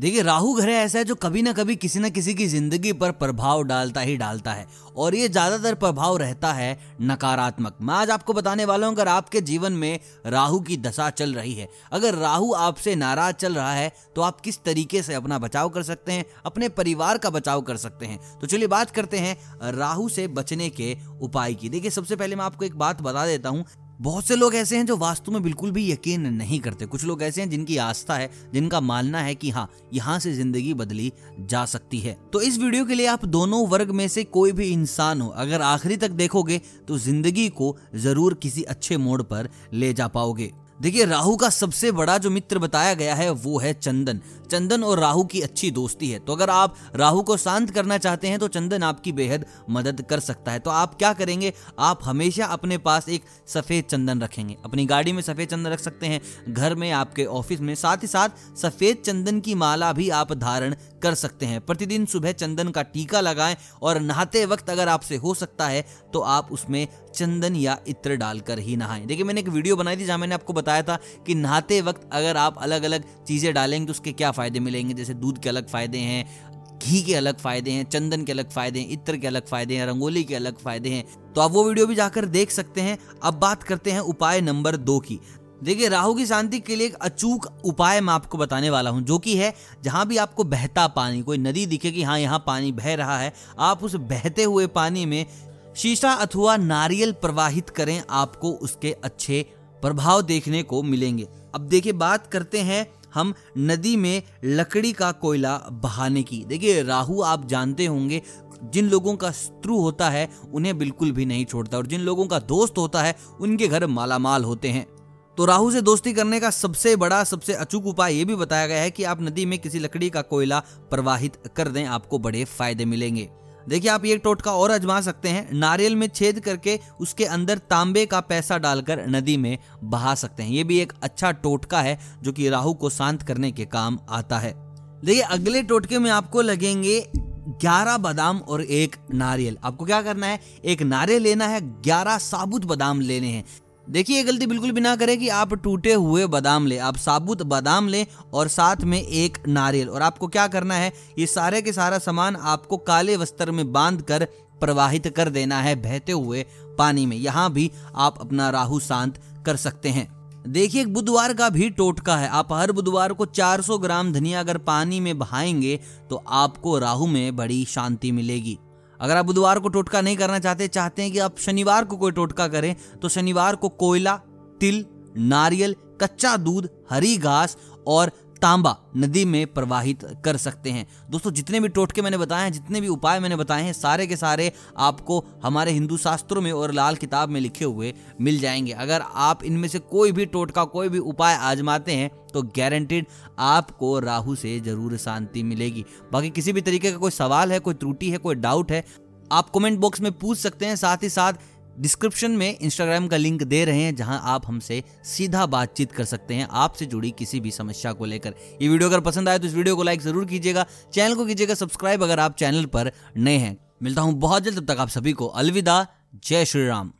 देखिए, राहु ग्रह ऐसा है जो कभी ना कभी किसी न किसी की ज़िंदगी पर प्रभाव डालता ही डालता है और ये ज़्यादातर प्रभाव रहता है नकारात्मक। मैं आज आपको बताने वाला हूँ, अगर आपके जीवन में राहु की दशा चल रही है, अगर राहु आपसे नाराज़ चल रहा है तो आप किस तरीके से अपना बचाव कर सकते हैं, अपने परिवार का बचाव कर सकते हैं? तो चलिए बात करते हैं राहु से बचने के उपाय की। देखिए, सबसे पहले मैं आपको एक बात बता देता हूँ बहुत से लोग ऐसे हैं जो वास्तु में बिल्कुल भी यकीन नहीं करते। कुछ लोग ऐसे हैं जिनकी आस्था है, जिनका मानना है कि हाँ यहाँ से ज़िंदगी बदली जा सकती है। तो इस वीडियो के लिए आप दोनों वर्ग में से कोई भी इंसान हो, अगर आखिरी तक देखोगे तो ज़िंदगी को ज़रूर किसी अच्छे मोड़ पर ले जा पाओगे। देखिए, राहु का सबसे बड़ा जो मित्र बताया गया है, वो है चंदन। चंदन और राहु की अच्छी दोस्ती है। तो अगर आप राहु को शांत करना चाहते हैं तो चंदन आपकी बेहद मदद कर सकता है। तो आप क्या करेंगे? आप हमेशा अपने पास एक सफ़ेद चंदन रखेंगे। अपनी गाड़ी में सफ़ेद चंदन रख सकते हैं, घर में, आपके ऑफ़िस में। साथ ही साथ सफ़ेद चंदन की माला भी आप धारण कर सकते हैं। प्रतिदिन सुबह चंदन का टीका लगाएँ और नहाते वक्त अगर आपसे हो सकता है तो आप उसमें चंदन या इत्र डालकर ही नहाएँ। देखिए, मैंने एक वीडियो बनाई थी जहाँ मैंने आपको बताया था कि नहाते वक्त अगर आप अलग अलग चीज़ें डालेंगे तो उसके क्या फ़ायदे मिलेंगे? जैसे दूध के अलग फ़ायदे हैं, घी के अलग फ़ायदे हैं, चंदन के अलग फ़ायदे हैं, इत्र के अलग फ़ायदे हैं, रंगोली के अलग फ़ायदे हैं। तो आप वो वीडियो भी जाकर देख सकते हैं। अब बात करते हैं उपाय नंबर दो की। देखिए, राहु की शांति के लिए एक अचूक उपाय मैं आपको बताने वाला हूँ, जो कि है जहाँ भी आपको बहता पानी, कोई नदी दिखे कि हाँ यहाँ पानी बह रहा है, आप उस बहते हुए पानी में शीशा अथवा नारियल प्रवाहित करें, आपको उसके अच्छे प्रभाव देखने को मिलेंगे। अब देखिए, बात करते हैं हम नदी में लकड़ी का कोयला बहाने की। देखिए, राहु आप जानते होंगे, जिन लोगों का शत्रु होता है, उन्हें बिल्कुल भी नहीं छोड़ता, और जिन लोगों का दोस्त होता है, उनके घर मालामाल होते हैं। तो राहु से दोस्ती करने का सबसे बड़ा, सबसे अचूक उपाय ये भी बताया गया है कि आप नदी में किसी लकड़ी का कोयला प्रवाहित कर दें, आपको बड़े फ़ायदे मिलेंगे। देखिए, आप ये टोटका और अजमा सकते हैं। नारियल में छेद करके उसके अंदर तांबे का पैसा डालकर नदी में बहा सकते हैं। ये भी एक अच्छा टोटका है जो कि राहु को शांत करने के काम आता है। देखिए, अगले टोटके में आपको लगेंगे ग्यारह बादाम और एक नारियल। आपको क्या करना है? एक नारियल लेना है, ग्यारह साबुत बादाम लेने हैं। देखिए, ये गलती बिल्कुल भी ना करें कि आप टूटे हुए बादाम ले। आप साबुत बादाम लें और साथ में एक नारियल। और आपको क्या करना है? ये सारे के सारा सामान आपको काले वस्त्र में बाँध कर प्रवाहित कर देना है बहते हुए पानी में। यहाँ भी आप अपना राहु शांत कर सकते हैं। देखिए बुधवार का भी टोटका है। आप हर बुधवार को 400 ग्राम धनिया अगर पानी में बहाएँगे तो आपको राहु में बड़ी शांति मिलेगी। अगर आप बुधवार को टोटका नहीं करना चाहते चाहते हैं कि आप शनिवार को कोई टोटका करें तो शनिवार को कोयला, तिल, नारियल, कच्चा दूध, हरी घास और तांबा नदी में प्रवाहित कर सकते हैं। दोस्तों, जितने भी टोटके मैंने बताए हैं, जितने भी उपाय मैंने बताए हैं, सारे के सारे आपको हमारे हिंदू शास्त्रों में और लाल किताब में लिखे हुए मिल जाएँगे। अगर आप इनमें से कोई भी टोटका, कोई भी उपाय आजमाते हैं तो गारंटेड आपको राहु से ज़रूर शांति मिलेगी। बाकी किसी भी तरीके का कोई सवाल है, कोई त्रुटि है, कोई डाउट है, आप कमेंट बॉक्स में पूछ सकते हैं। साथ ही साथ डिस्क्रिप्शन में इंस्टाग्राम का लिंक दे रहे हैं, जहाँ आप हमसे सीधा बातचीत कर सकते हैं, आपसे जुड़ी किसी भी समस्या को लेकर। ये वीडियो अगर पसंद आए तो इस वीडियो को लाइक ज़रूर कीजिएगा। चैनल को कीजिएगा सब्सक्राइब अगर आप चैनल पर नए हैं। मिलता हूँ बहुत जल्द, तब तक आप सभी को अलविदा। जय श्री राम।